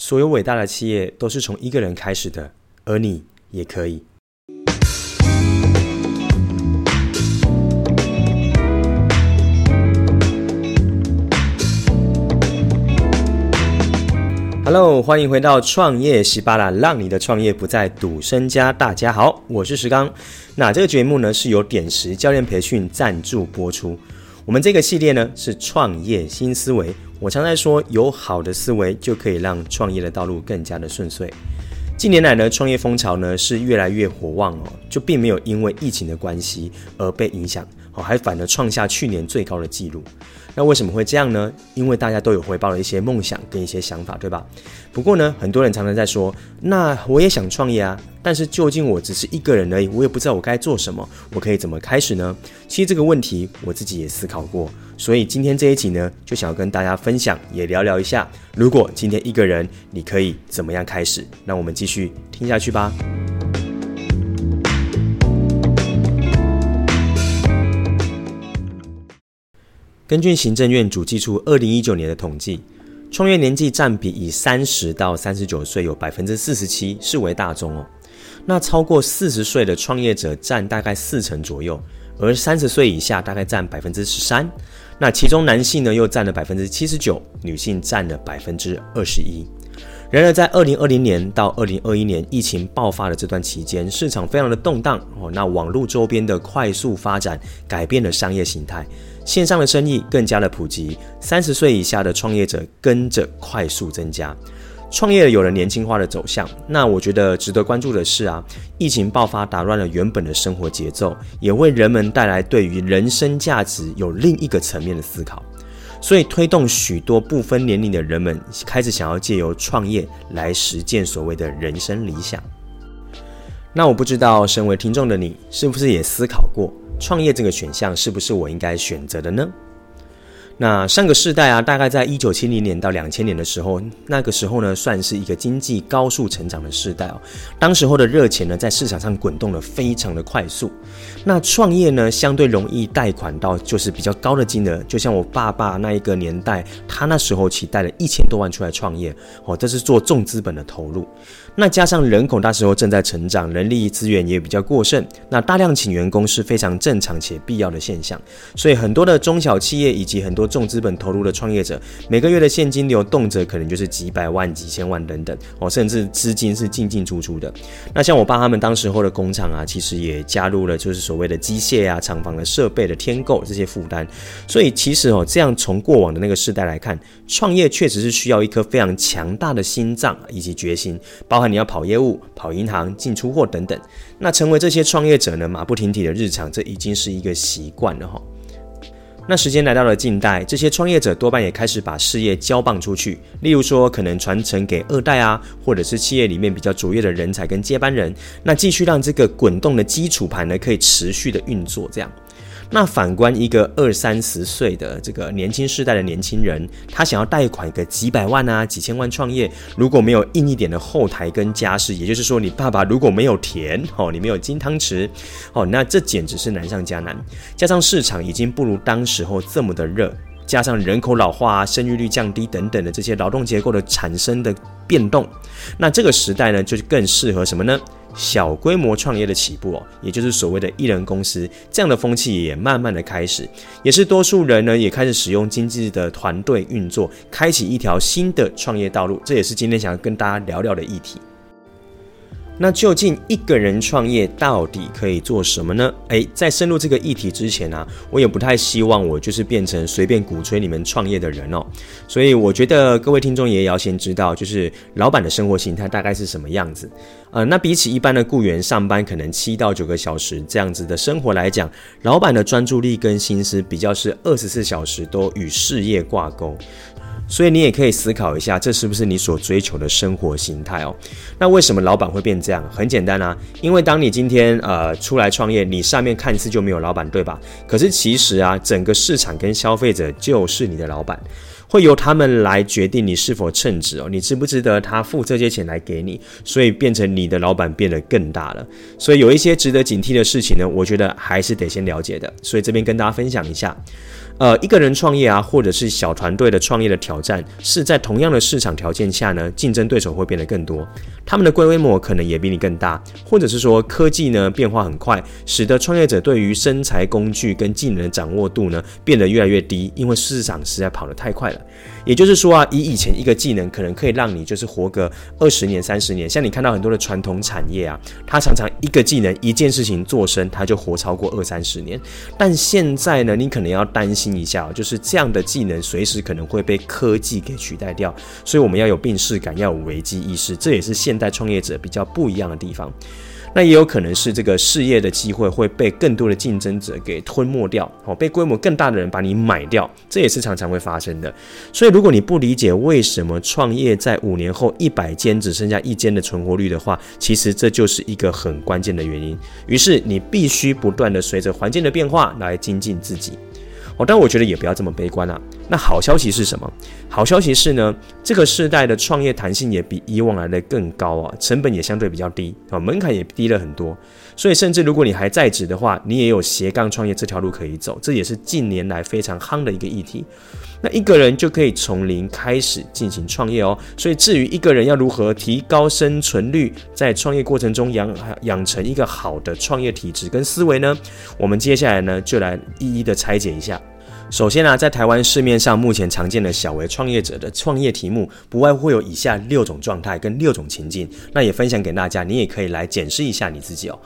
所有伟大的企业都是从一个人开始的，而你也可以。Hello，欢迎回到创业喜巴拉，让你的创业不再赌身家。大家好，我是石刚。那这个节目呢是由点石教练培训赞助播出。我们这个系列呢是创业新思维。我常在说，有好的思维就可以让创业的道路更加的顺遂。近年来呢，创业风潮呢是越来越火旺哦，就并没有因为疫情的关系而被影响，哦，还反而创下去年最高的纪录。那为什么会这样呢？因为大家都有回报了一些梦想跟一些想法，对吧？不过呢，很多人常常在说，那我也想创业啊，但是究竟我只是一个人而已，我也不知道我该做什么，我可以怎么开始呢？其实这个问题我自己也思考过，所以今天这一集呢，就想要跟大家分享，也聊聊一下，如果今天一个人，你可以怎么样开始？那我们继续听下去吧。根据行政院主计处二零一九年的统计，创业年纪占比以三十到三十九岁有百分之四十七，视为大众哦。那超过四十岁的创业者占大概四成左右，而三十岁以下大概占百分之十三。那其中男性呢又占了百分之七十九，女性占了百分之二十一。然而，在二零二零年到二零二一年疫情爆发的这段期间，市场非常的动荡哦。那网络周边的快速发展，改变了商业形态。线上的生意更加的普及，三十岁以下的创业者跟着快速增加，创业有了年轻化的走向。那我觉得值得关注的是啊，疫情爆发打乱了原本的生活节奏，也为人们带来对于人生价值有另一个层面的思考，所以推动许多不分年龄的人们开始想要借由创业来实践所谓的人生理想。那我不知道，身为听众的你，是不是也思考过？创业这个选项是不是我应该选择的呢？那上个世代啊，大概在一九七零年到两千年的时候，那个时候呢，算是一个经济高速成长的世代哦。当时候的热钱呢，在市场上滚动得非常的快速。那创业呢，相对容易贷款到就是比较高的金额，就像我爸爸那一个年代，他那时候其贷了一千多万出来创业哦，这是做重资本的投入。那加上人口那时候正在成长，人力资源也比较过剩，那大量请员工是非常正常且必要的现象。所以很多的中小企业以及很多重资本投入的创业者，每个月的现金流动辄可能就是几百万、几千万等等哦，甚至资金是进进出出的。那像我爸他们当时候的工厂啊，其实也加入了就是所谓的机械啊、厂房的设备的添购这些负担。所以其实哦，这样从过往的那个时代来看，创业确实是需要一颗非常强大的心脏以及决心，包含你要跑业务、跑银行、进出货等等。那成为这些创业者呢，马不停蹄的日常，这已经是一个习惯了哈。那时间来到了近代，这些创业者多半也开始把事业交棒出去，例如说可能传承给二代啊，或者是企业里面比较卓越的人才跟接班人，那继续让这个滚动的基础盘呢，可以持续的运作，这样。那反观一个二三十岁的这个年轻世代的年轻人，他想要贷款个几百万啊、几千万创业，如果没有硬一点的后台跟家世，也就是说你爸爸如果没有田哦，你没有金汤匙哦，那这简直是难上加难。加上市场已经不如当时候这么的热，加上人口老化啊、生育率降低等等的这些劳动结构的产生的变动，那这个时代呢，就更适合什么呢？小规模创业的起步哦，也就是所谓的艺人公司，这样的风气也慢慢的开始，也是多数人呢也开始使用经济的团队运作，开启一条新的创业道路。这也是今天想要跟大家聊聊的议题。那究竟一个人创业到底可以做什么呢？诶，在深入这个议题之前啊，我也不太希望我就是变成随便鼓吹你们创业的人哦。所以我觉得各位听众也要先知道，就是老板的生活形态大概是什么样子。呃，那比起一般的雇员上班可能七到九个小时这样子的生活来讲，老板的专注力跟心思比较是二十四小时都与事业挂钩。所以你也可以思考一下，这是不是你所追求的生活形态哦？那为什么老板会变这样？很简单啊，因为当你今天呃出来创业，你上面看似就没有老板，对吧？可是其实啊，整个市场跟消费者就是你的老板，会由他们来决定你是否称职哦，你值不值得他付这些钱来给你？所以变成你的老板变得更大了。所以有一些值得警惕的事情呢，我觉得还是得先了解的。所以这边跟大家分享一下。呃，一个人创业啊，或者是小团队的创业的挑战，是在同样的市场条件下呢，竞争对手会变得更多，他们的规模可能也比你更大，或者是说科技呢变化很快，使得创业者对于生财工具跟技能的掌握度呢变得越来越低，因为市场实在跑得太快了。也就是说啊，以以前一个技能可能可以让你就是活个二十年、三十年，像你看到很多的传统产业啊，它常常一个技能一件事情做深，它就活超过二三十年。但现在呢，你可能要担心一下，就是这样的技能随时可能会被科技给取代掉，所以我们要有病视感，要有危机意识，这也是现代创业者比较不一样的地方。那也有可能是这个事业的机会会被更多的竞争者给吞没掉，哦，被规模更大的人把你买掉，这也是常常会发生的。所以，如果你不理解为什么创业在五年后一百间只剩下一间的存活率的话，其实这就是一个很关键的原因。于是，你必须不断的随着环境的变化来精进自己。哦，但我觉得也不要这么悲观啊。那好消息是什么？好消息是呢，这个世代的创业弹性也比以往来的更高啊，成本也相对比较低啊，门槛也低了很多。所以，甚至如果你还在职的话，你也有斜杠创业这条路可以走，这也是近年来非常夯的一个议题。那一个人就可以从零开始进行创业哦。所以，至于一个人要如何提高生存率，在创业过程中养养成一个好的创业体质跟思维呢，我们接下来呢就来一一的拆解一下。首先呢、啊，在台湾市面上目前常见的小微创业者的创业题目，不外乎有以下六种状态跟六种情境，那也分享给大家，你也可以来检视一下你自己哦。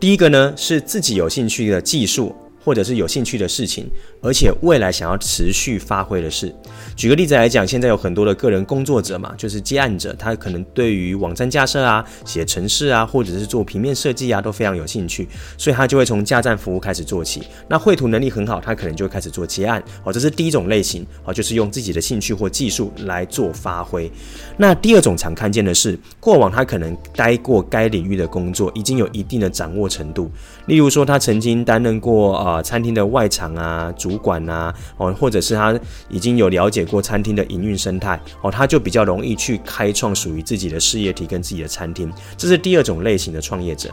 第一个呢，是自己有兴趣的技术。或者是有兴趣的事情，而且未来想要持续发挥的事。举个例子来讲，现在有很多的个人工作者嘛，就是接案者，他可能对于网站架设啊、写程式啊，或者是做平面设计啊，都非常有兴趣，所以他就会从架站服务开始做起。那绘图能力很好，他可能就会开始做接案。哦，这是第一种类型，哦，就是用自己的兴趣或技术来做发挥。那第二种常看见的是，过往他可能待过该领域的工作，已经有一定的掌握程度。例如说，他曾经担任过啊、呃、餐厅的外场啊主管啊，哦，或者是他已经有了解过餐厅的营运生态，哦，他就比较容易去开创属于自己的事业体跟自己的餐厅。这是第二种类型的创业者。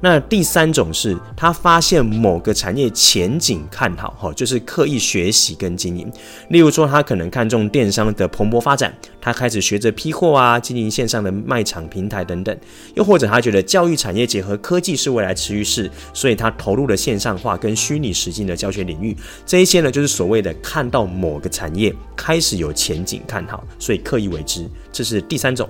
那第三种是他发现某个产业前景看好，哈，就是刻意学习跟经营。例如说，他可能看中电商的蓬勃发展，他开始学着批货啊，经营线上的卖场平台等等。又或者他觉得教育产业结合科技是未来趋势，所以他投入了线上化跟虚拟实境的教学领域。这一些呢，就是所谓的看到某个产业开始有前景看好，所以刻意为之。这是第三种。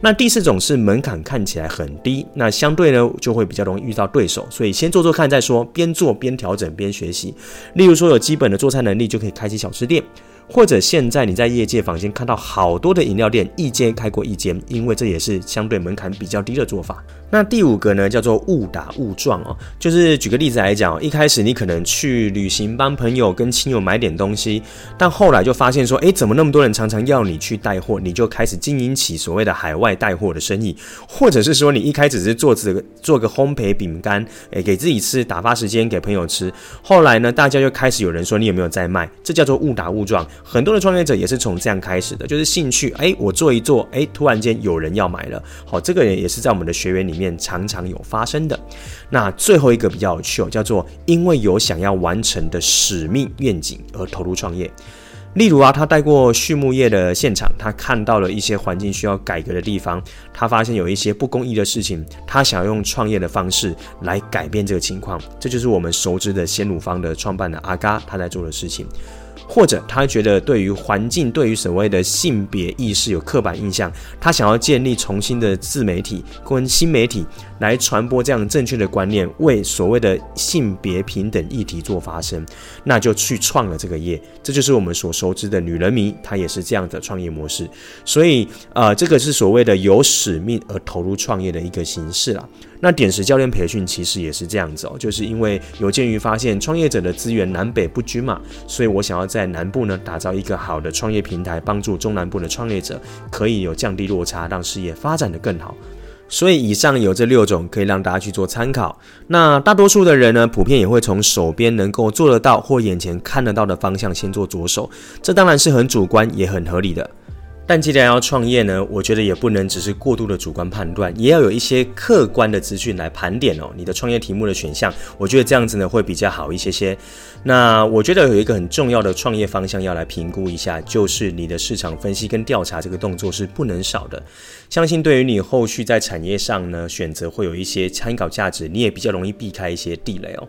那第四种是门槛看起来很低，那相对呢就会比较容易遇到对手，所以先做做看再说，边做边调整边学习。例如说有基本的做菜能力就可以开启小吃店，或者现在你在业界坊间看到好多的饮料店，一间开过一间，因为这也是相对门槛比较低的做法。那第五个呢，叫做误打误撞哦，就是举个例子来讲，一开始你可能去旅行帮朋友跟亲友买点东西，但后来就发现说，诶，怎么那么多人常常要你去带货，你就开始经营起所谓的海外带货的生意，或者是说你一开始是做这个做个烘焙饼干，诶，给自己吃打发时间，给朋友吃，后来呢，大家就开始有人说你有没有在卖，这叫做误打误撞。很多的创业者也是从这样开始的，就是兴趣，诶，我做一做，诶，突然间有人要买了，好，这个也也是在我们的学员里面。常常有发生的。那最后一个比较有趣哦，叫做因为有想要完成的使命愿景而投入创业。例如啊，他带过畜牧业的现场，他看到了一些环境需要改革的地方，他发现有一些不公义的事情，他想要用创业的方式来改变这个情况。这就是我们熟知的鲜乳坊的创办的阿嘎他在做的事情。或者他觉得对于环境、对于所谓的性别意识有刻板印象，他想要建立重新的自媒体跟新媒体来传播这样正确的观念，为所谓的性别平等议题做发声，那就去创了这个业。这就是我们所熟知的女人迷，她也是这样的创业模式。所以，呃，这个是所谓的有使命而投入创业的一个形式啦。那点石教练培训其实也是这样子哦，就是因为有鉴于发现创业者的资源南北不均嘛，所以我想要在南部呢打造一个好的创业平台，帮助中南部的创业者可以有降低落差，让事业发展的更好。所以以上有这六种可以让大家去做参考。那大多数的人呢，普遍也会从手边能够做得到或眼前看得到的方向先做着手，这当然是很主观也很合理的。但既然要创业呢，我觉得也不能只是过度的主观判断，也要有一些客观的资讯来盘点哦。你的创业题目的选项，我觉得这样子呢会比较好一些些。那我觉得有一个很重要的创业方向要来评估一下，就是你的市场分析跟调查这个动作是不能少的。相信对于你后续在产业上呢选择会有一些参考价值，你也比较容易避开一些地雷哦。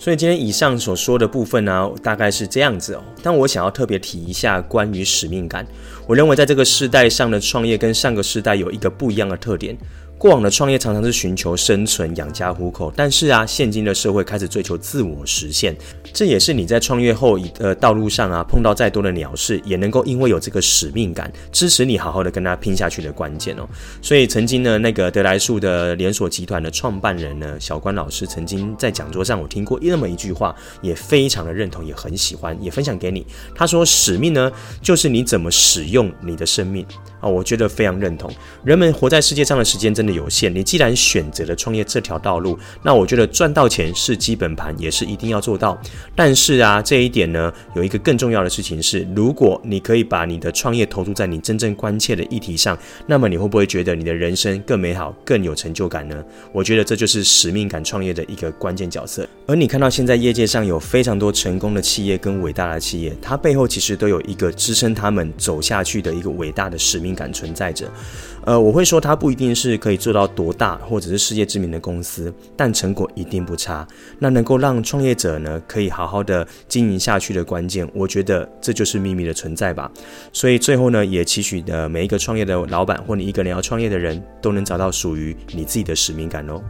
所以今天以上所说的部分呢，大概是这样子哦。但我想要特别提一下关于使命感。我认为在这个世代上的创业跟上个世代有一个不一样的特点。过往的创业常常是寻求生存、养家糊口，但是啊，现今的社会开始追求自我实现。这也是你在创业后的道路上啊，碰到再多的鸟事，也能够因为有这个使命感，支持你好好的跟他拼下去的关键哦。所以曾经呢，那个得来树的连锁集团的创办人呢，小关老师曾经在讲桌上我听过那么一句话，也非常的认同，也很喜欢，也分享给你。他说：“使命呢，就是你怎么使用你的生命啊。”我觉得非常认同。人们活在世界上的时间真的有限，你既然选择了创业这条道路，那我觉得赚到钱是基本盘，也是一定要做到。但是啊，这一点呢，有一个更重要的事情是，如果你可以把你的创业投注在你真正关切的议题上，那么你会不会觉得你的人生更美好、更有成就感呢？我觉得这就是使命感创业的一个关键角色。而你看到现在业界上有非常多成功的企业跟伟大的企业，它背后其实都有一个支撑他们走下去的一个伟大的使命感存在着。呃，我会说它不一定是可以做到多大或者是世界知名的公司，但成果一定不差。那能够让创业者呢，可以好好的经营下去的关键，我觉得这就是秘密的存在吧。所以最后呢，也期许的每一个创业的老板或你一个人要创业的人都能找到属于你自己的使命感哦。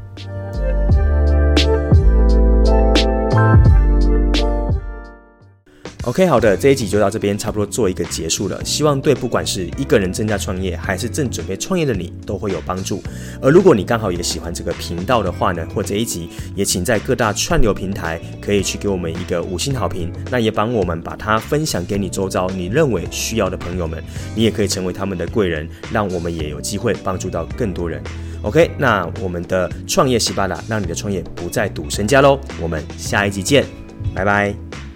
OK，好的，这一集就到这边，差不多做一个结束了。希望对不管是一个人正在创业，还是正准备创业的你，都会有帮助。而如果你刚好也喜欢这个频道的话呢，或这一集，也请在各大串流平台可以去给我们一个五星好评，那也帮我们把它分享给你周遭你认为需要的朋友们，你也可以成为他们的贵人，让我们也有机会帮助到更多人。OK，那我们的创业西巴拉，让你的创业不再赌身家喽。我们下一集见，拜拜。